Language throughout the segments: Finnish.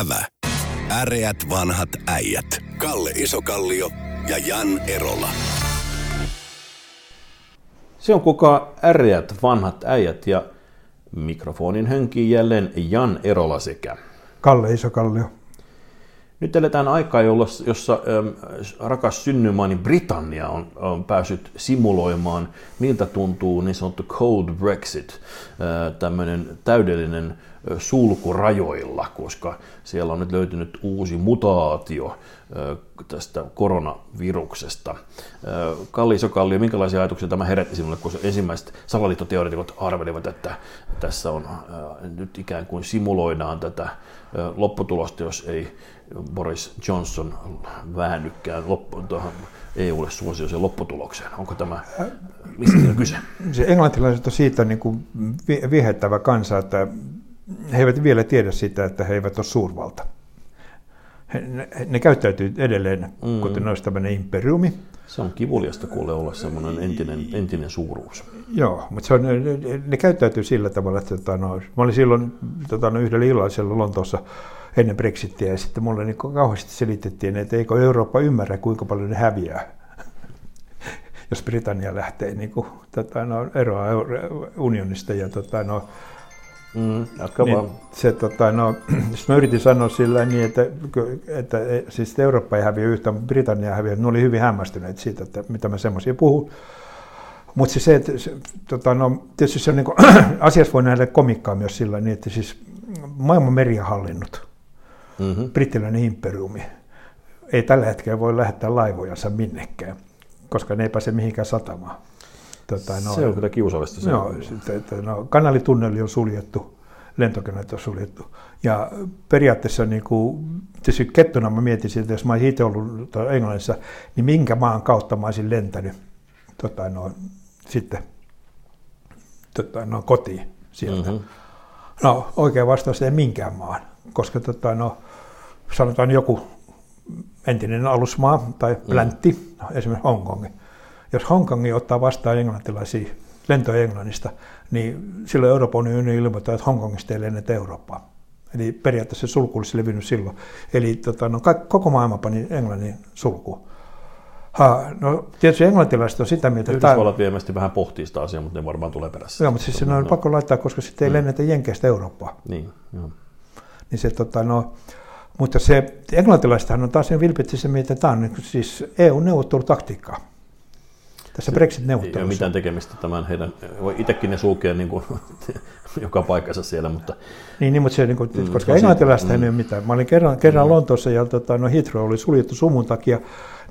Ävä. Äreät vanhat äijät. Kalle Isokallio ja Jan Erola. Se on kuka äreät vanhat äijät ja mikrofonin hönkii jälleen Jan Erola sekä. Kalle Isokallio. Nyt eletään aikaa, jossa rakas synnymaani Britannia on, on päässyt simuloimaan, miltä tuntuu niin sanottu cold Brexit, äh, tämmöinen täydellinen äh, sulku rajoilla, koska siellä on nyt löytynyt uusi mutaatio äh, tästä koronaviruksesta. Kalli Isokalli, minkälaisia ajatuksia tämä herätti sinulle, kun ensimmäiset salaliittoteoreetikot arvelivat, että tässä on nyt ikään kuin simuloidaan tätä lopputulosta, jos ei Boris Johnson väännykään loppu, tuohon EUlle suosioiseen lopputulokseen. Onko tämä, mistä on kyse? Se englantilaiset on siitä niin kuin vihettävä kansa, että he eivät vielä tiedä sitä, että he eivät ole suurvalta. He, ne, ne käyttäytyy edelleen, mm. kuten olisi tämmöinen imperiumi. Se on kivuliasta kuule olla semmoinen entinen, entinen suuruus. Joo, mutta se on, ne, ne käyttäytyy sillä tavalla, että tota, no, mä olin silloin tota, no, yhdellä illalla siellä Lontoossa ennen Brexittiä ja sitten mulle niin kauheasti selitettiin, että eikö Eurooppa ymmärrä, kuinka paljon ne häviää, jos Britannia lähtee niin kuin, tota, no, eroa unionista ja tota, no, Mm, niin, se, tota, no, mä yritin sanoa sillä niin, että, että siis Eurooppa ei häviä yhtään, mutta Britannia häviää. Ne oli hyvin hämmästyneet siitä, että mitä mä semmoisia puhun. Mutta siis se, että se, tota, no, tietysti se on niin kuin, asiassa voi nähdä komikkaa myös sillä niin, että siis maailman meriä hallinnut mm-hmm. brittiläinen imperiumi ei tällä hetkellä voi lähettää laivojansa minnekään, koska ne ei pääse mihinkään satamaan. Tota, no, se on kyllä kiusallista. Se no, sitten, että, no, kanalitunneli on suljettu, lentokentät on suljettu. Ja periaatteessa niin kuin, tietysti kettona mä mietin että jos mä olisin itse ollut Englannissa, niin minkä maan kautta mä olisin lentänyt tota, no, sitten tota, no, kotiin sieltä. Mm-hmm. No oikea vastaus ei minkään maan, koska tota, no, sanotaan joku entinen alusmaa tai pläntti, mm. esimerkiksi Hongkongi. Jos Hongkongi ottaa vastaan englantilaisia lentoja Englannista, niin silloin Euroopan unioni ilmoittaa, että Hongkongista ei lennetä Eurooppaan. Eli periaatteessa sulku olisi levinnyt silloin. Eli tota, no, koko maailma pani Englannin sulkuun. Ha, no tietysti englantilaiset on sitä mieltä, että... Yhdysvallat viemästi vähän pohtii sitä asiaa, mutta ne varmaan tulee perässä. Joo, mutta siis se on no. pakko laittaa, koska sitten ei mm. lennetä Jenkeistä Eurooppaan. Niin, joo. Niin se, tota, no, mutta se, englantilaisethan on taas vilpitsi se, että tämä on niin siis EU-neuvottelutaktiikkaa. Tässä Brexit-neuvottelussa. Ei ole mitään tekemistä tämän heidän, voi itsekin ne sulkea niin kuin, joka paikassa siellä, mutta... Niin, niin mutta se, niin kuin, mm, koska englantilaista mm. ei ole mitään. Mä olin kerran, kerran mm. Lontoossa ja tota, no Heathrow oli suljettu sumun takia,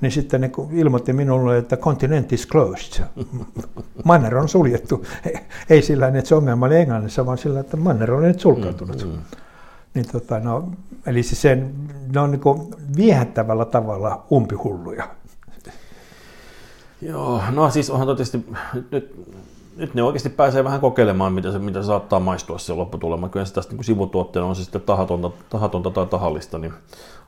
niin sitten ne ilmoitti minulle, että continent is closed. Manner on suljettu. Ei sillä että se ongelma oli Englannissa, vaan sillä, että Manner on nyt sulkeutunut. Mm, mm. Niin tota, no, eli siis sen, ne on niin viehättävällä tavalla umpihulluja. Joo, no siis onhan tietysti, nyt, nyt, ne oikeasti pääsee vähän kokeilemaan, mitä se, mitä se saattaa maistua se lopputulema. Kyllä se tästä niin sivutuotteena on se sitten tahatonta, tahatonta tai tahallista. Niin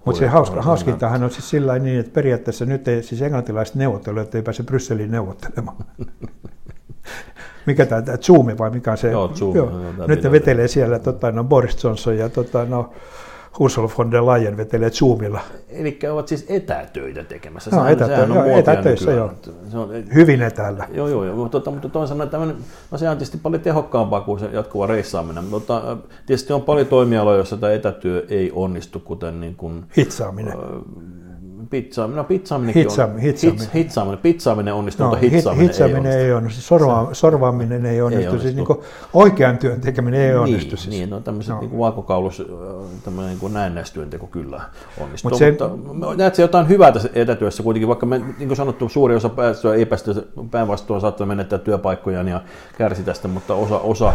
Mutta se hauska, hauskintahan on siis sillä niin, että periaatteessa nyt ei, siis englantilaiset neuvottelijat ei pääse Brysseliin neuvottelemaan. mikä tämä, Zoom vai mikä on se? Joo, Zoom. Joo. Nyt ne vetelee siellä tota, no, Boris Johnson ja tota, no, Ursula von der Leyen vetelee Zoomilla. Eli ovat siis etätöitä tekemässä. No, etätö, sehän on joo, etätöissä, joo. Se on, Hyvin etäällä. Joo, joo, joo. Mutta, mutta toisaalta tämmöinen, no se on tietysti paljon tehokkaampaa kuin se jatkuva reissaaminen. Mutta tietysti on paljon toimialoja, joissa tämä etätyö ei onnistu, kuten niin kuin, Hitsaaminen. Äh, Pizzaaminen, no pizzaaminenkin hitsaaminen, on. Hitsaaminen. hitsaaminen. Pizzaaminen onnistuu, no, mutta hitsaaminen hitsaaminen ei, ei onnistu. Sorva, sorvaaminen ei onnistu. Ei onnistu. Siis niin kuin oikean työn tekeminen ei niin, onnistu. Siis. Niin, no tämmöiset no. niin vaakokaulus, tämmöinen niin kuin näennäistyönteko kyllä onnistuu. Mut se, mutta näetkö jotain hyvää tässä etätyössä kuitenkin, vaikka me, niin kuin sanottu, suuri osa päästöä ei päästy päinvastoin saattaa menettää työpaikkojaan ja kärsi tästä, mutta osa, osa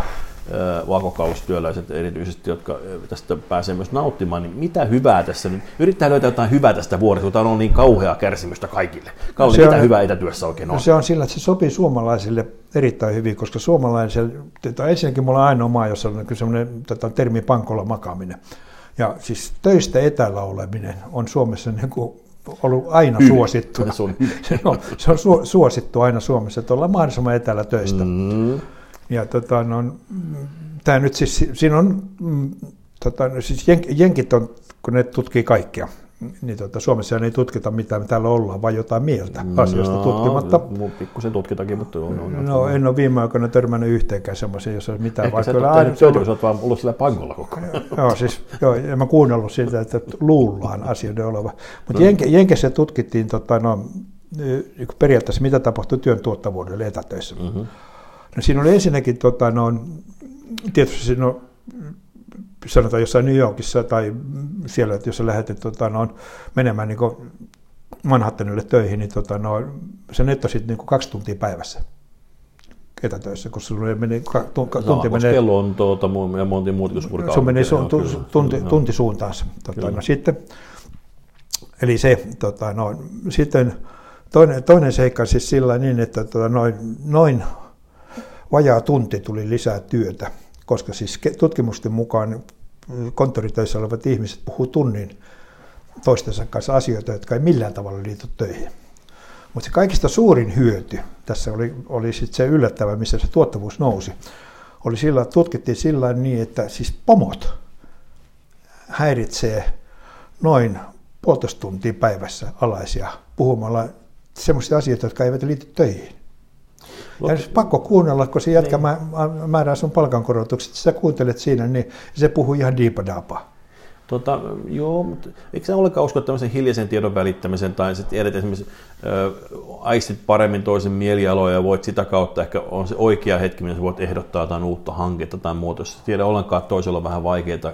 vaakokaustyöläiset erityisesti, jotka tästä pääsee myös nauttimaan, niin mitä hyvää tässä nyt, yrittää löytää jotain hyvää tästä vuodesta, kun tämä on niin kauhea kärsimystä kaikille. Kalli, no mitä on, hyvää etätyössä oikein on? No se on sillä, että se sopii suomalaisille erittäin hyvin, koska suomalaisille, tota, ensinnäkin mulla on ainoa maa, jossa on sellainen tota, termi pankolla makaaminen. Ja siis töistä etäällä oleminen on Suomessa niin kuin ollut aina Hyvin. suosittu. Se on, se on, se on su, suosittu aina Suomessa, että ollaan mahdollisimman etäällä töistä. Mm. Ja tota, no, tämä nyt siis, siinä on mm, tota, no siis jen, jenkit on, kun ne tutkii kaikkea, niin tota, Suomessa ei tutkita mitään, täällä ollaan, vaan jotain mieltä asioista no, tutkimatta. Pikkusen tutkitakin, mutta on, on, No en ole viime aikoina törmännyt yhteenkään semmoisia, jos on mitään. Ehkä sä kyllä aina... Töitä, kun sä oot vaan ollut sillä pankolla koko ajan. joo, siis joo, en mä kuunnellut siitä, että luullaan asioiden oleva. Mutta no. Jenke, Jenkessä tutkittiin tota, no, periaatteessa, mitä tapahtui työn tuottavuudelle etätöissä. Mm-hmm. No, siinä oli ensinnäkin, tota, no, tietysti siinä on sanotaan jossain New Yorkissa tai siellä, että jos sä lähdet tota, no, menemään niin Manhattanille töihin, niin tota, no, sä nettosit niin kaksi tuntia päivässä etätöissä, koska sulla menee, tunti no, menee... kello on tuota, ja monti muut Se on menee su, tu, tunti, kyllä, tunti suuntaan. Tota, no, sitten, eli se, tota, no, sitten toinen, toinen seikka siis sillä niin, että tota, noin, noin vajaa tunti tuli lisää työtä koska siis tutkimusten mukaan konttoritöissä olevat ihmiset puhuu tunnin toistensa kanssa asioita, jotka ei millään tavalla liity töihin. Mutta se kaikista suurin hyöty, tässä oli, oli sit se yllättävä, missä se tuottavuus nousi, oli sillä, tutkittiin sillä niin, että siis pomot häiritsee noin puolitoista tuntia päivässä alaisia puhumalla sellaisia asioita, jotka eivät liity töihin. Ja siis pakko kuunnella, kun se jätkä niin. määrää sun palkankorotukset, sä kuuntelet siinä, niin se puhuu ihan diipadapa. Tota, joo, mutta eikö sä olekaan usko tämmöisen hiljaisen tiedon välittämisen tai sitten tiedät esimerkiksi ö, aistit paremmin toisen mielialoja ja voit sitä kautta ehkä on se oikea hetki, missä voit ehdottaa jotain uutta hanketta tai muuta. Jos tiedä ollenkaan, että toisella on vähän vaikeaa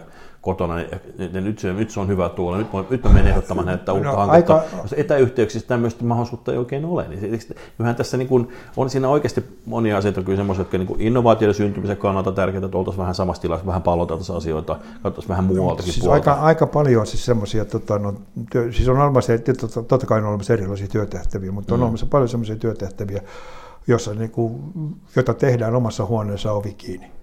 kotona, niin, niin nyt, se, nyt se on hyvä tuolla, nyt, nyt mä menen ehdottamaan näitä uutta no, hanketta. Aika... Jos etäyhteyksissä tämmöistä mahdollisuutta ei oikein ole, niin kyllähän tässä niin kuin, on siinä oikeasti monia asioita kyllä semmoisia, jotka niin innovaatioiden syntymisen kannalta tärkeitä, että oltaisiin vähän samassa tilassa, vähän palloteltaisiin asioita, katsottaisiin vähän muualtakin siis aika, aika, paljon on siis semmoisia, tota, no, työ, siis on olemassa, totta, totta kai on olemassa erilaisia työtehtäviä, mutta on mm. olemassa paljon semmoisia työtehtäviä, jossa, niin kuin, jota tehdään omassa huoneessa ovi kiinni.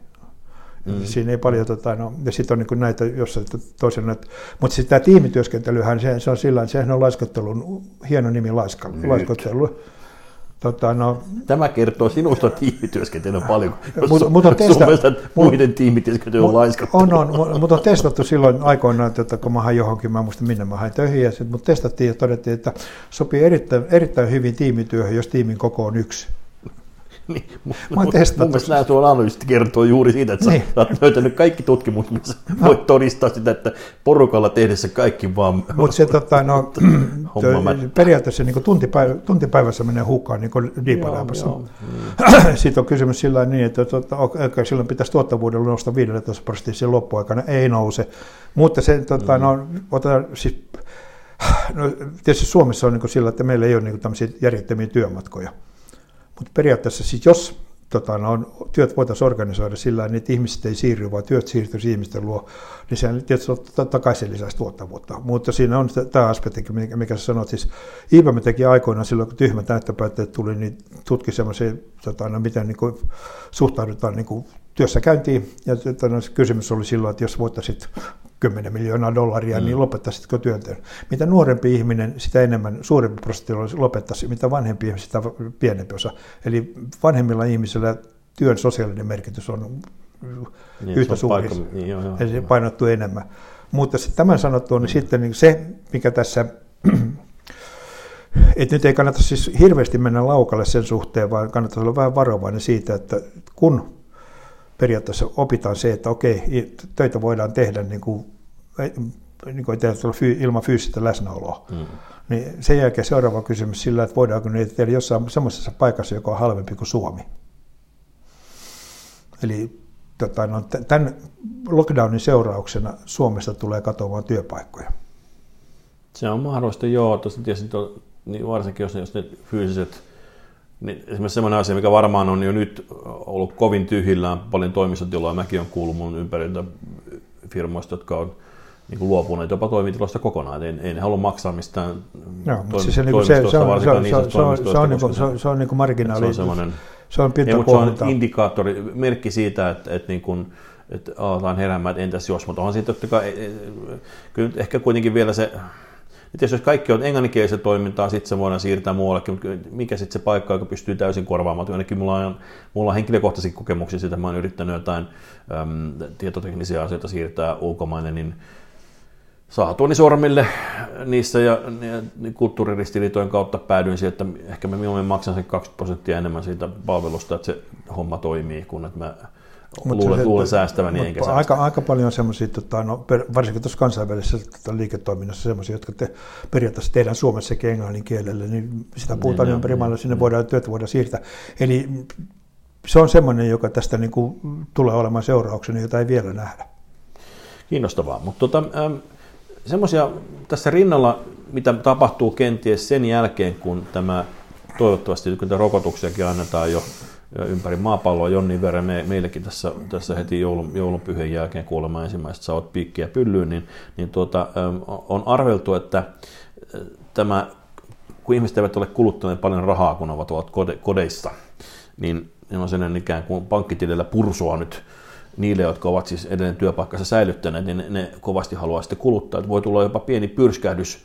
Mm. Siinä ei paljon, tota, no, ja sitten on niin näitä, jossa toisen, että, mutta sitten tämä tiimityöskentelyhän, se, se on sillä sehän on laiskottelun hieno nimi laiska, laiskottelu. Tota, no, Tämä kertoo sinusta tiimityöskentelyä paljon, jos mut, mut on testa, muiden tiimityöskentely on laiskottelua. On, on, mutta on testattu silloin aikoinaan, että kun mä hain johonkin, mä muistan minne mä hain töihin, mutta testattiin ja todettiin, että sopii erittäin, erittäin hyvin tiimityöhön, jos tiimin koko on yksi. Niin, mun, mun mielestä nämä tuolla analyysit kertoo juuri siitä, että niin. sä, oot löytänyt kaikki tutkimukset, missä no. voit todistaa sitä, että porukalla tehdessä kaikki vaan... Mutta se tota, no, periaatteessa niin tuntipäivä, tuntipäivässä menee hukkaan niin diipalämpössä. Sitten on kysymys sillä niin, että tota, okay, silloin pitäisi tuottavuudella nousta 15 prosenttia sen loppuaikana, ei nouse. Mutta se, tota, mm. no, otetaan, siis, no, tietysti Suomessa on niin sillä, että meillä ei ole niin tämmöisiä järjettömiä työmatkoja. Mutta periaatteessa siis jos tota, no, työt voitaisiin organisoida sillä että ihmiset ei siirry, vaan työt siirtyisi ihmisten luo, niin se tietysti totta kai se lisäisi tuottavuutta. Mutta siinä on tämä aspekti, mikä, mikä sä sanoit, siis IBM teki aikoinaan silloin, kun tyhmät näyttöpäätteet tuli, niin tutki semmoisia, tota, no, miten niin kuin, suhtaudutaan niin kuin, työssä käyntiin. Ja tota, no, kysymys oli silloin, että jos voittaisit 10 miljoonaa dollaria, niin mm. niin lopettaisitko työnteon? Mitä nuorempi ihminen, sitä enemmän, suurempi prosentti lopettaisi, mitä vanhempi ihminen, sitä pienempi osa. Eli vanhemmilla ihmisillä työn sosiaalinen merkitys on niin, yhtä suuri, niin, joo, joo, eli painottuu enemmän. Mutta tämän sanottua, niin mm. sitten niin se, mikä tässä, että nyt ei kannata siis hirveästi mennä laukalle sen suhteen, vaan kannattaa olla vähän varovainen siitä, että kun periaatteessa opitaan se, että okei, töitä voidaan tehdä niin kuin, niin kuin ilman fyysistä läsnäoloa. Mm. Niin sen jälkeen seuraava kysymys sillä, että voidaanko niitä tehdä jossain semmoisessa paikassa, joka on halvempi kuin Suomi. Eli tota, no, tämän lockdownin seurauksena Suomesta tulee katoamaan työpaikkoja. Se on mahdollista, joo. Tuossa tietysti niin varsinkin, jos ne, jos ne fyysiset niin esimerkiksi sellainen asia, mikä varmaan on jo nyt ollut kovin tyhjillään paljon toimistotiloja, mäkin on kuullut mun ympäriltä firmoista, jotka on niin kuin luopuneet jopa toimitiloista kokonaan. Ei, ei ne halua maksaa mistään no, toimi, siis se, se, on, se, on, se, on, se, on, se, on, niin kuin, se, on, se on niin kuin marginaali. Se on se on, ei, mutta se on indikaattori, merkki siitä, että, että, niin kuin, että aletaan heräämään, että entäs jos, mutta onhan siitä totta kai, kyllä ehkä kuitenkin vielä se Et jos kaikki on englanninkielistä toimintaa, sitten se voidaan siirtää muuallekin, mutta mikä sitten se paikka, joka pystyy täysin korvaamaan. Ainakin mulla on, mulla on henkilökohtaisia kokemuksia siitä, mä oon yrittänyt jotain äm, tietoteknisiä asioita siirtää ulkomaille, niin saatuani sormille niissä ja, ja kulttuuriristiriitojen kautta päädyin siihen, että ehkä mä mieluummin maksan sen 20 prosenttia enemmän siitä palvelusta, että se homma toimii, kun että mä Mut luulen, se, luulen säästäväni enkä aika, säästä. aika paljon semmoisia, tota, no, varsinkin tuossa kansainvälisessä tota, liiketoiminnassa semmoisia, jotka te, periaatteessa tehdään Suomessakin englannin kielellä, niin sitä puhutaan niin, ympäri maailmaa, sinne mm. voidaan, työtä voidaan siirtää. Eli se on semmoinen, joka tästä niin kuin, tulee olemaan seurauksena, jota ei vielä nähdä. Kiinnostavaa, mutta tota, ähm, semmoisia tässä rinnalla, mitä tapahtuu kenties sen jälkeen, kun tämä toivottavasti, kun rokotuksiakin annetaan jo ympäri maapalloa jonnin verran. Me, meillekin tässä, tässä heti joulun, joulunpyhien jälkeen kuulemma ensimmäiset saavat piikkiä pyllyyn, niin, niin tuota, on arveltu, että tämä, kun ihmiset eivät ole kuluttaneet paljon rahaa, kun ovat ovat kode, kodeissa, niin, niin on sen ikään kuin pankkitilillä pursua nyt niille, jotka ovat siis edelleen työpaikkansa säilyttäneet, niin ne, ne kovasti haluaa sitten kuluttaa. Että voi tulla jopa pieni pyrskähdys,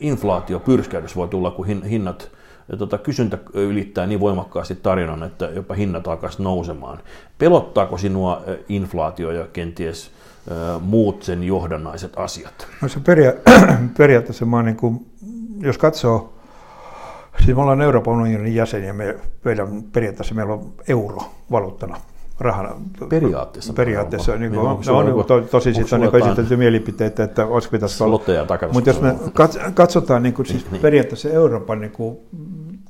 inflaatiopyrskähdys voi tulla, kun hinnat ja tota, kysyntä ylittää niin voimakkaasti tarinan, että jopa hinnat alkaisi nousemaan. Pelottaako sinua inflaatio ja kenties muut sen johdannaiset asiat? No se peria- periaatteessa mä niin kuin, jos katsoo, siis me ollaan Euroopan unionin jäseniä, me, periaatteessa meillä on euro valuuttana rahana. Periaatteessa. Periaatteessa. Niin kuin, on, on, on, to, tosi siitä on niin esitelty mielipiteitä, että olisi pitäisi olla. Mutta jos me katsotaan niin kuin, siis niin. periaatteessa Euroopan niin kuin,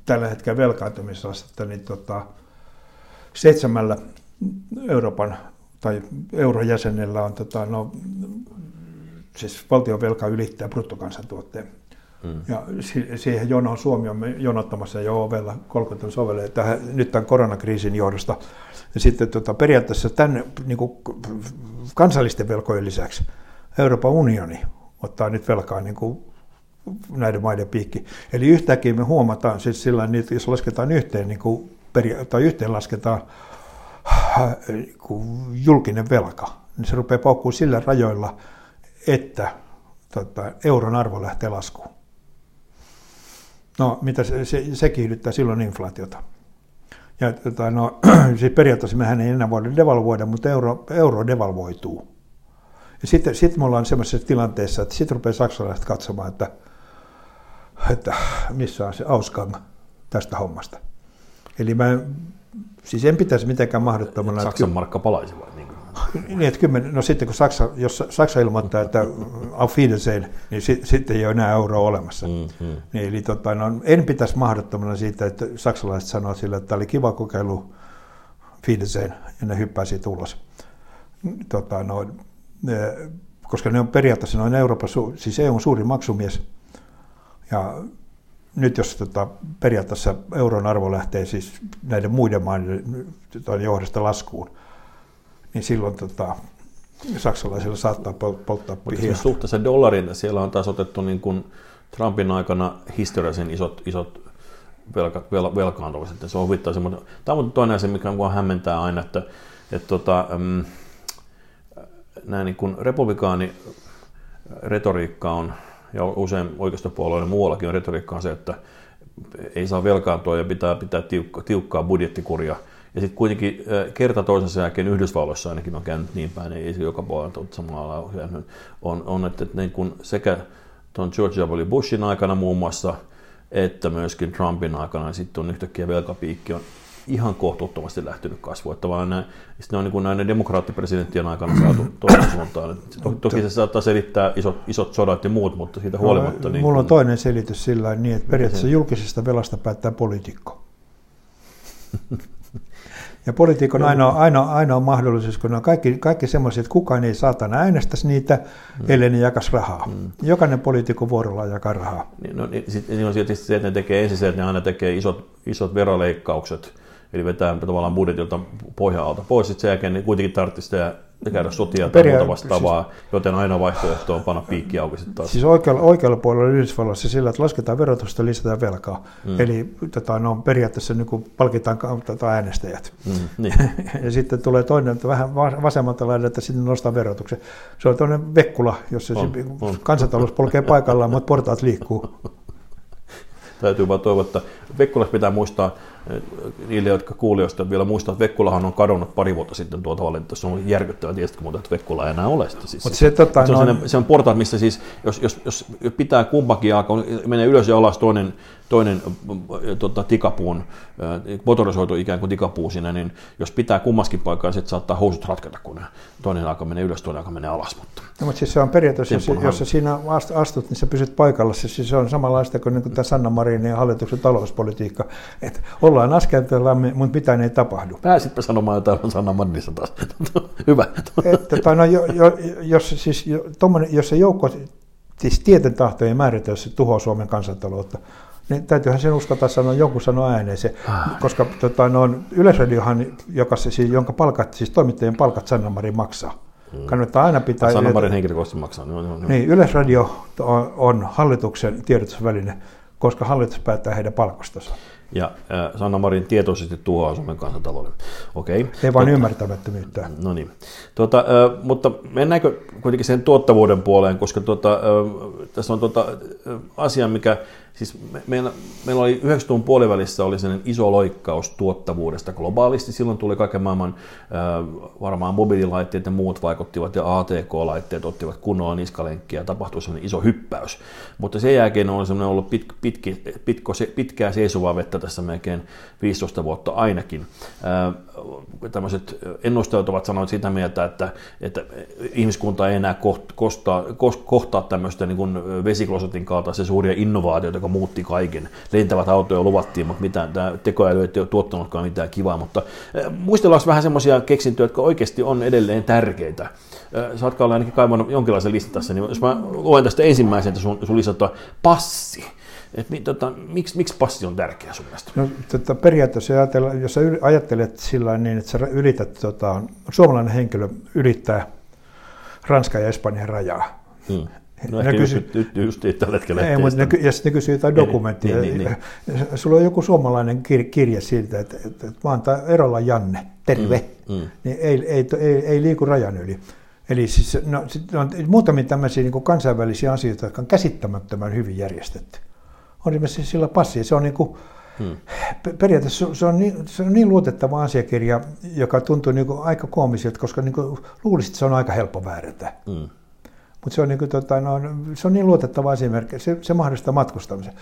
tällä hetkellä velkaantumisastetta, niin tota, seitsemällä Euroopan tai eurojäsenellä on tota, no, siis valtion velka ylittää bruttokansantuotteen. Mm. Ja siihen jonoon Suomi on jonottamassa jo ovella, kolkoton sovelee tähän, nyt tämän koronakriisin johdosta. Ja sitten tota, periaatteessa tämän niin kuin, kansallisten velkojen lisäksi Euroopan unioni ottaa nyt velkaa niin kuin, näiden maiden piikki. Eli yhtäkkiä me huomataan, siis sillä että jos lasketaan yhteen, niin kuin, tai yhteen lasketaan niin julkinen velka, niin se rupeaa paukkuu sillä rajoilla, että tota, euron arvo lähtee laskuun. No, mitä se, se, se kiihdyttää silloin inflaatiota. Ja tota, no, siis periaatteessa mehän ei enää voida devalvoida, mutta euro, euro devalvoituu. Ja sitten, sitten me ollaan sellaisessa tilanteessa, että sitten rupeaa saksalaiset katsomaan, että, että missä on se Ausgang tästä hommasta. Eli mä siis en pitäisi mitenkään mahdottomana. Saksan markka palaisi vai? Niin, niin että kymmen, no sitten kun Saksa, jos Saksa ilmoittaa, että auf Wiedersehen, niin sitten sit ei ole enää euroa olemassa. Mm-hmm. Niin, eli tota, no, en pitäisi mahdottomana siitä, että saksalaiset sanoo sille, että tämä oli kiva kokeilu Wiedersehen, ja ne hyppää siitä ulos. Tota, no, ne, koska ne on periaatteessa noin Euroopan, siis EUn suuri maksumies, ja nyt jos tota, periaatteessa euron arvo lähtee siis näiden muiden maiden johdosta laskuun, niin silloin tota, saksalaisilla saattaa polttaa Mutta suhteessa dollarin siellä on taas otettu niin kuin Trumpin aikana historiallisen isot, isot velka, vel, velkaantumiset. Se on huvittaa. Mutta tämä on toinen asia, mikä mua hämmentää aina, että, että tota, ähm, näin niin kuin republikaani retoriikka on, ja usein oikeistopuolueiden muuallakin on retoriikka on se, että ei saa velkaantua ja pitää pitää tiukka, tiukkaa budjettikuria – ja sitten kuitenkin kerta toisensa jälkeen Yhdysvalloissa ainakin on käynyt niin päin, ei se joka puolella samalla on, on että niin kun sekä tuon George W. Bushin aikana muun muassa, että myöskin Trumpin aikana, niin sitten on yhtäkkiä velkapiikki on ihan kohtuuttomasti lähtenyt kasvuun. Että vaan näin, sitten ne on niin näiden demokraattipresidenttien aikana saatu toiseen suuntaan. Toki, toki se saattaa selittää isot, isot sodat ja muut, mutta siitä huolimatta... No, niin mulla on toinen selitys sillä niin, että periaatteessa julkisesta velasta päättää poliitikko. Ja politiikon ainoa, ainoa, ainoa mahdollisuus, kun on kaikki, kaikki semmoiset, että kukaan ei saatana äänestäisi niitä, mm. ellei ne jakas rahaa. Mm. Jokainen poliitikko vuorolla jakaa rahaa. Niin, no, niin, sit, niin on tietysti se, että ne tekee ensin se, että ne aina tekee isot, isot veroleikkaukset, eli vetää tavallaan budjetilta pohja alta pois, sitten sen jälkeen ne kuitenkin tarvitsisi sitä käydä sotia tai Peria- muuta vastaavaa, joten aina vaihtoehto on panna piikki auki sitten taas. Siis oikealla, oikealla puolella Yhdysvalloissa sillä, että lasketaan verotusta lisätään velkaa. Mm. Eli tota, no, periaatteessa niin kuin palkitaan tota, äänestäjät. Mm, niin. ja sitten tulee toinen, että vähän va- vasemmalta laidalta, että sitten nostaa verotuksen. Se on toinen vekkula, jossa On, se, on. kansantalous polkee paikallaan, mutta portaat liikkuu. Täytyy vaan toivoa, että Vekkulassa pitää muistaa, niille, jotka kuulijoista vielä muistaa, että Vekkulahan on kadonnut pari vuotta sitten tuolta valitettavasti. Se on järkyttävää, tiesitkö muuten, että Vekkula ei enää ole sitä. Siis, Mut se, tota, se, on no- se on portaat, missä siis, jos, jos, jos pitää kumpakin jalka, menee ylös ja alas toinen, toinen tota, tikapuun, motorisoitu ikään kuin tikapuu siinä, niin jos pitää kummaskin paikkaa, sitten saattaa housut ratkata, kun ne- toinen jalka menee ylös, toinen jalka menee alas. Mutta No, mutta siis se on periaatteessa, jos, jos sä siinä ast- astut, niin sä pysyt paikalla. Se, siis se on samanlaista kuin, niin kuin tämä Sanna Marinin hallituksen talouspolitiikka. Että ollaan askeltelamme, mutta mitään ei tapahdu. pääsitpä sanomaan jotain Sanna Mannissa taas. Hyvä. Että, tai no, jo, jo, jos, siis, jo, tommonen, jos se joukko, siis tieten tahto ei määritä, jos se tuhoaa Suomen kansantaloutta, niin täytyyhän sen uskata sanoa, jonkun sanoa ääneen se, koska tota, no, Yleisradiohan, joka, siis, jonka palkat, siis toimittajien palkat Sanna Marin maksaa. Kannattaa aina pitää... Sanna Marin henkilökohtaisesti maksaa. No, no, no. Niin, Yleisradio on, on hallituksen tiedotusväline, koska hallitus päättää heidän palkastansa. Ja äh, Sanna Marin tietoisesti tuhoaa Suomen kansantalouden. Okei. Ei vain ymmärtämättömyyttä. No niin. Tuota, äh, mutta mennäänkö kuitenkin sen tuottavuuden puoleen, koska tuota, äh, tässä on tuota, äh, asia, mikä, siis me, meillä, meillä oli 90-luvun puolivälissä oli sellainen iso loikkaus tuottavuudesta globaalisti. Silloin tuli kaiken maailman, äh, varmaan mobiililaitteet ja muut vaikuttivat ja ATK-laitteet ottivat kunnolla niskalenkkiä ja tapahtui sellainen iso hyppäys. Mutta sen jälkeen on sellainen ollut pit, pitki, pitko, se, pitkää seisovaa vettä tässä melkein 15 vuotta ainakin. Äh, tämmöiset ennustajat ovat sanoneet sitä mieltä, että, että ihmiskunta ei enää koht, kostaa, kos, kohtaa tämmöistä niin vesiklosetin kaltaisia suuria innovaatioita, joka muutti kaiken. Lentävät autoja luvattiin, mutta mitään, tämä tekoäly ei ole tuottanutkaan mitään kivaa, mutta äh, muistellaan vähän semmoisia keksintöjä, jotka oikeasti on edelleen tärkeitä. Äh, Sä ootko ainakin kaivannut jonkinlaisen listan tässä, niin jos mä luen tästä ensimmäisen, että sun, sun listalta passi. Et, mi, tota, miksi, miksi passi on tärkeä sun mielestä? No, tota, periaatteessa ajatella, jos sä ajattelet sillä niin, että sä ylität, tota, suomalainen henkilö ylittää Ranskan ja Espanjan rajaa. Hmm. No ehkä kysy- just, just, just ei tällä hetkellä Ei, mutta ne, ja sitten ne kysyy jotain Niin, dokumenttia. niin, niin, Sulla on joku suomalainen kir- kirja siitä, että, että, että mä Erola Janne, terve, Mm, mm. niin ei, ei, ei, ei liiku rajan yli. Eli siis, no, sit on muutamia tämmöisiä niin kuin kansainvälisiä asioita, jotka on käsittämättömän hyvin järjestetty. On esimerkiksi sillä passi, se on niin kuin, Hmm. pe- periaatteessa se- on, niin, se on niin luotettava asiakirja, joka tuntuu niin kuin aika koomiselta, koska niin kuin luulisit, että se on aika helppo väärätä. Mm. Mutta se on, niin kuin, tota, no, se on niin luotettava esimerkki, se, se mahdollistaa matkustamisen.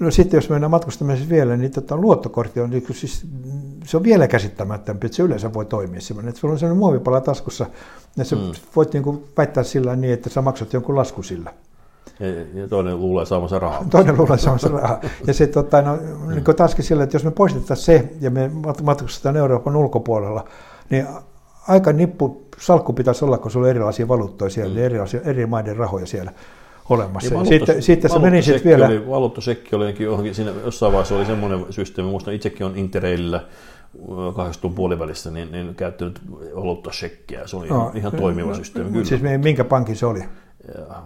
No sitten jos mennään matkustamisessa vielä, niin tota, luottokortti on, niin siis, mm, se on vielä käsittämättömpi, että se yleensä voi toimia semmoinen. Että sulla on sellainen muovipala taskussa, ja sä Mm. voit niin kuin, väittää sillä niin, että sä maksat jonkun lasku sillä. Ja, ja toinen luulee saamansa rahaa. Toinen luulee saavansa rahaa. Ja se tota, no, niin kuin taaskin sillä, että jos me poistettaisiin se ja me mat- matkustetaan Euroopan ulkopuolella, niin aika nippu salkku pitäisi olla, kun sulla on erilaisia valuuttoja siellä, mm. erilaisia, eri maiden rahoja siellä olemassa. Ja Ja sitten, sitten se meni sitten vielä... Oli, valuuttasekki oli johonkin, siinä jossain vaiheessa oli semmoinen systeemi, muistan itsekin on Interrailillä 80 puolivälissä niin, niin käyttänyt valuuttasekkiä. Se oli no, ihan toimiva systeemi. Kyllä. Siis mi- minkä pankin se oli?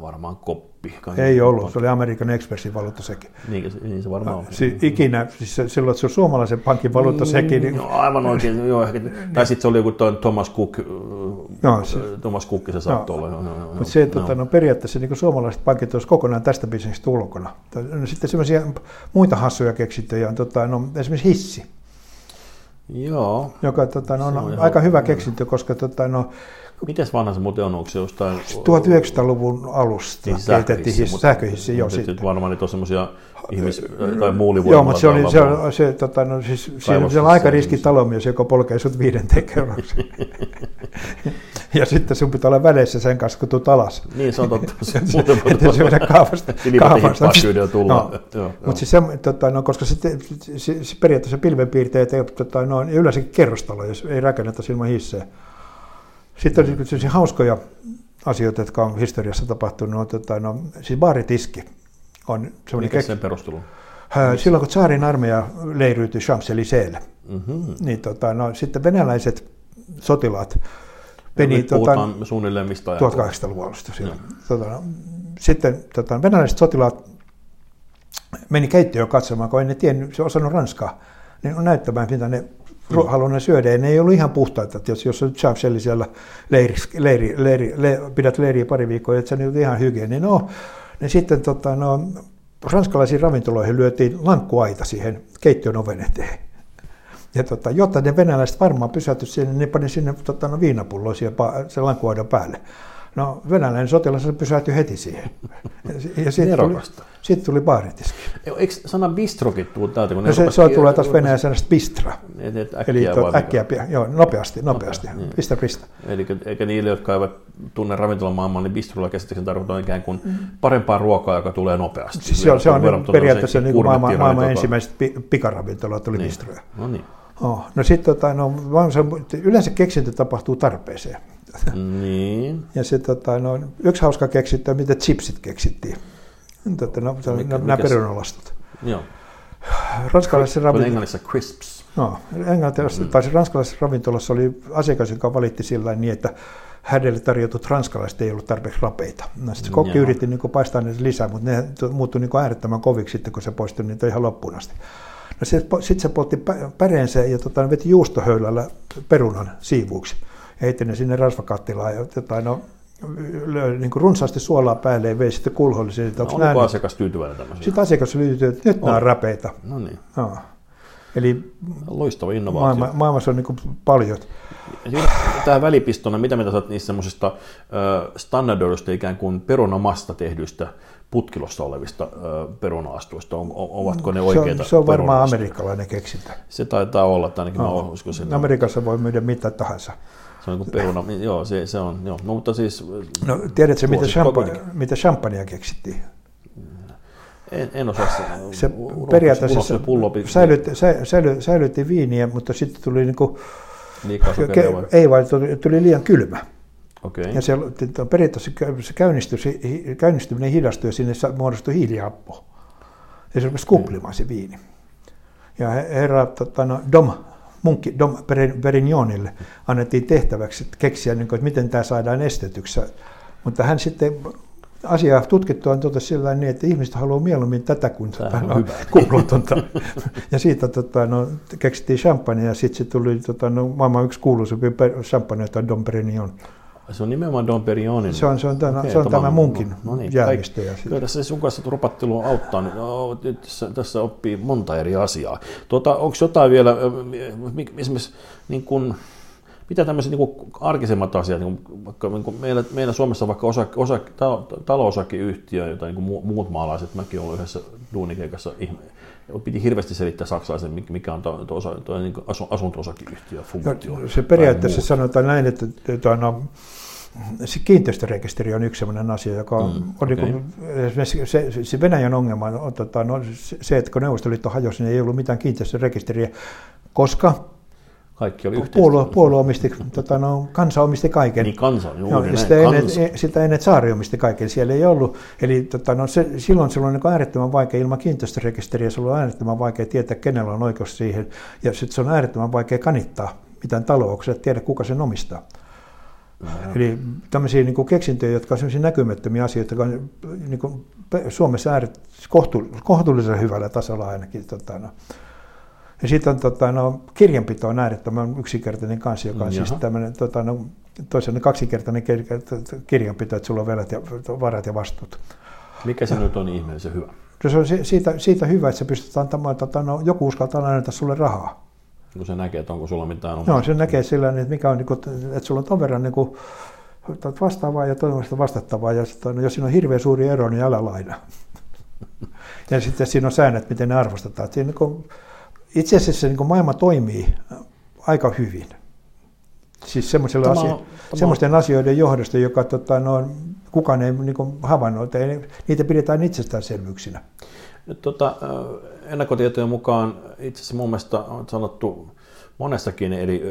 Varmaan koppi. Ei ollut, se oli American Expressin valuuttasekki. Niin, se- niin se varmaan on. Si- ikinä, siis se- silloin, että se on suomalaisen pankin valuuttasekki, niin No, aivan oikein, joo, ehkä, tai sitten se oli joku Thomas Cook, No, no, se- Thomas Cook se saattoi olla. Joo, joo, joo, Mutta se, joo. tota, no, periaatteessa niin suomalaiset pankit olisi kokonaan tästä bisnestä ulkona. No, sitten semmoisia muita hassuja keksintöjä on tota, no, esimerkiksi hissi, Joo. joka tota, no, on, on aika hyvä keksintö, koska tota, no, Mites vanha se muuten on? Onko se jostain... 1900-luvun alusta Niin, kehitettiin hissi, mutta- sähköhissi, joo mutta nyt varmaan niitä on semmoisia ihmis- tai Joo, muulivoimalla. mutta se, oli, se, on, se, tota, no, siis, siinä on aika ja riski niissä. talomies, joka polkee sut viidenteen kerrokseen. ja sitten sun pitää olla väleissä sen kanssa, kun tuut alas. Niin, se on totta. Se muuten voi se mennä kaavasta. Kyydellä tullaan. No. Joo, joo. Mutta siis se, tota, no, koska sitten, se, se periaatteessa pilvenpiirteet ei, tota, no, yleensäkin kerrostaloja, jos ei rakenneta ilman hissejä. Sitten on sellaisia hauskoja asioita, jotka on historiassa tapahtunut. On, tota, no, siis baaritiski on semmoinen Mikä kek... sen perustelu? Ää, Silloin kun tsaarin armeija leiriytyi Champs-Élysées'lle, Mm-hmm. niin tota, no, sitten venäläiset sotilaat Meni, tota, suunnilleen mistä 1800-luvun alusta. Tota, no, sitten tota, venäläiset sotilaat meni keittiöön katsomaan, kun ei ne tiennyt, se osannut ranskaa, niin näyttämään, mitä ne. Halunnut syödä. Ja ne ei ollut ihan puhtaita. Että jos, jos on Chamselli siellä leiri, leiri, leiri, le, pidät leiriä pari viikkoa, että se on ihan hygieni. No, niin sitten tota, no, ranskalaisiin ravintoloihin lyötiin lankkuaita siihen keittiön oven eteen. Ja tota, jotta ne venäläiset varmaan pysäytyi sinne, ne pani sinne tota, no, viinapulloa sen lankkuaidan päälle. No venäläinen sotilas pysähtyi heti siihen. Ja sitten tuli, sit tuli baaritiski. Eikö sana bistrokin tullut täältä? Kun no se, se tulee taas venäjän sanasta bistra. Et, et äkkiä Eli to, äkkiä, pia, joo, nopeasti, nopeasti. Niin. Pistä, pistä. Eli eikä niille, jotka eivät tunne ravintolamaailmaa, niin bistrolla käsittääkseni tarkoittaa ikään kuin parempaa ruokaa, joka tulee nopeasti. Siis se on, se on periaatteessa niin kuin maailman, maailman ensimmäiset pikaravintolat oli niin. bistroja. No niin. Oh, no sitten tota, no, yleensä keksintö tapahtuu tarpeeseen. Niin. Ja se, tota, no, yksi hauska keksintö miten chipsit keksittiin. Tota, no, se, mikä, nämä perunalastot. Joo. Ranskalaisessa ravintolassa... Englannissa crisps. No, englantilassa, mm. tai ranskalaisessa ravintolassa oli asiakas, joka valitti sillä niin, että hänelle tarjotut ranskalaiset ei ollut tarpeeksi rapeita. No, sitten kokki yritti niin kuin, paistaa niitä lisää, mutta ne muuttui niin kuin, äärettömän koviksi sitten, kun se poistui niitä ihan loppuun asti. No sitten se poltti päreensä ja tota, veti juustohöylällä perunan siivuuksi heitti ne sinne rasvakattilaan ja jotain, no, löi niin kuin runsaasti suolaa päälle ja vei sitten kulhollisia. No, onko näin? asiakas tyytyväinen tämmöisiä? Sitten asiakas oli tyytyväinen, että nyt on. nämä on rapeita. No niin. No. Eli Loistava innovaatio. Maailma, maailmassa on niin kuin paljon. Tämä välipistona, mitä mitä saat niistä semmoisista standardoidusta ikään kuin perunamasta tehdyistä putkilossa olevista perunaastuista, on, ovatko ne oikeita? Se on, se on varmaan amerikkalainen keksintä. Se taitaa olla, että ainakin no. mä uskon sen. Amerikassa voi myydä mitä tahansa. Se on niin peruna, joo, se, se on, joo. No, mutta siis... No, tiedätkö, mitä, champagne, mitä champagnea keksittiin? En, en osaa se. periaatteessa se säilytti, säily, säilytti viiniä, mutta sitten tuli niin kuin, ke, ei vaan tuli, tuli liian kylmä. Okay. Ja se, periaatteessa se käynnistyminen hidastui ja sinne muodostui hiilihappo. Ja se rupesi kuplimaan se viini. Ja herra tota, no, Dom munkki Dom Perignonille annettiin tehtäväksi keksiä, niin kuin, että miten tämä saadaan estetyksi. Mutta hän sitten asiaa tutkittua totesi sillä niin, että ihmiset haluaa mieluummin tätä kuin tätä no, kuplatonta. ja siitä tota, no, keksittiin champagne ja sitten se tuli tota, no, maailman yksi kuuluisempi champagne, jota Dom Perignon. Se on nimenomaan Don Perignonin. Se on, se on, tämä, okay, se on tämä munkin no niin, jäämistö. Kyllä tässä sun kanssa rupattelu auttaa. No, tässä, tässä oppii monta eri asiaa. Tuota, onko jotain vielä, esimerkiksi niin kuin, mitä tämmöiset niin arkisemmat asiat, niin kuin, vaikka niin kuin meillä, meillä Suomessa vaikka osa, osa, talousakeyhtiö, jota niin kuin muut maalaiset, mäkin olen yhdessä duunikeikassa piti hirveästi selittää saksalaisen, mikä on tuo, tuo, tuo niin asunto-osakeyhtiö funktio. No, se periaatteessa sanotaan näin, että, että no, se kiinteistörekisteri on yksi sellainen asia, joka on, mm, on okay. niin kuin, se, se Venäjän ongelma on tota, no, se, että kun Neuvostoliitto hajosi, niin ei ollut mitään kiinteistörekisteriä, koska kaikki oli puolue, puolue omisti, tota, no, kansa omisti kaiken. Niin kansa, juuri no, näin. Sitä, kansa. Ennen, sitä ennen saari omisti kaiken, siellä ei ollut. Eli tota, no, se, silloin se on niin äärettömän vaikea ilman kiinteistörekisteriä, se on äärettömän vaikea tietää, kenellä on oikeus siihen. Ja sitten se on äärettömän vaikea kanittaa mitään et tiedä, kuka sen omistaa. No. Eli tämmöisiä niin kuin keksintöjä, jotka on sellaisia näkymättömiä asioita, jotka on niin kuin Suomessa ääret, kohtu, kohtuullisen hyvällä tasolla ainakin. Tota, no, ja sitten on tota, no, kirjanpito on äärettömän yksinkertainen kanssa, joka on Jaha. siis tämmöinen tota, no, toisaalta kaksinkertainen kirjanpito, että sulla on velat ja varat ja vastuut. Mikä se nyt on ihmeellisen hyvä? No se on siitä, siitä hyvä, että se pystyt antamaan, tota, no, joku uskaltaa antaa sulle rahaa. Kun se näkee, että onko sulla mitään omaa. No, se näkee sillä että mikä on, niin kuin, että sulla on ton verran niin kuin, vastaavaa ja toivottavasti vastattavaa, ja sitten, no, jos siinä on hirveän suuri ero, niin älä laina. ja sitten siinä on säännöt, miten ne arvostetaan. Siinä, niin kuin, itse asiassa niin maailma toimii aika hyvin. Siis semmoisella asia, tämä... semmoisten asioiden johdosta, joka tota, no, kukaan ei niin havainnut, että niitä pidetään itsestäänselvyyksinä. Nyt tota, ennakkotietojen mukaan itse asiassa mun mielestä on sanottu monessakin eri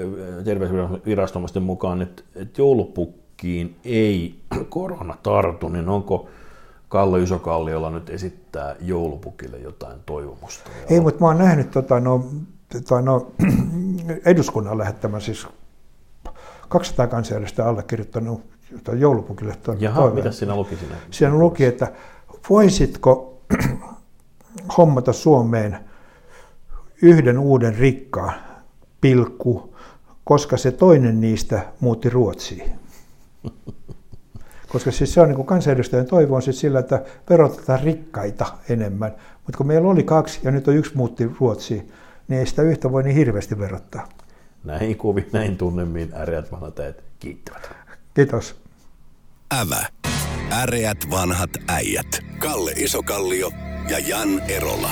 terveysviranomaisten mukaan, että, että joulupukkiin ei korona tartu, niin onko Kalle Isokalliolla nyt esittää joulupukille jotain toivomusta? Ei, mutta mä oon nähnyt tota, no, tota, no, eduskunnan lähettämän siis 200 kansanedustajaa allekirjoittanut joulupukille tuon Jaha, toiveen. mitä siinä luki siinä? Siinä luki, että voisitko hommata Suomeen yhden uuden rikkaan, pilkku, koska se toinen niistä muutti Ruotsiin. Koska siis se on niin kuin kansanedustajan toivo on siis sillä, että verotetaan rikkaita enemmän. Mutta kun meillä oli kaksi ja nyt on yksi muutti Ruotsiin, niin ei sitä yhtä voi niin hirveästi verottaa. Näihin kuviin, näin tunnemiin äreät vanhat äijät kiittävät. Kiitos. Ävä. Äreät vanhat äijät. Kalle Isokallio ja Jan Erola.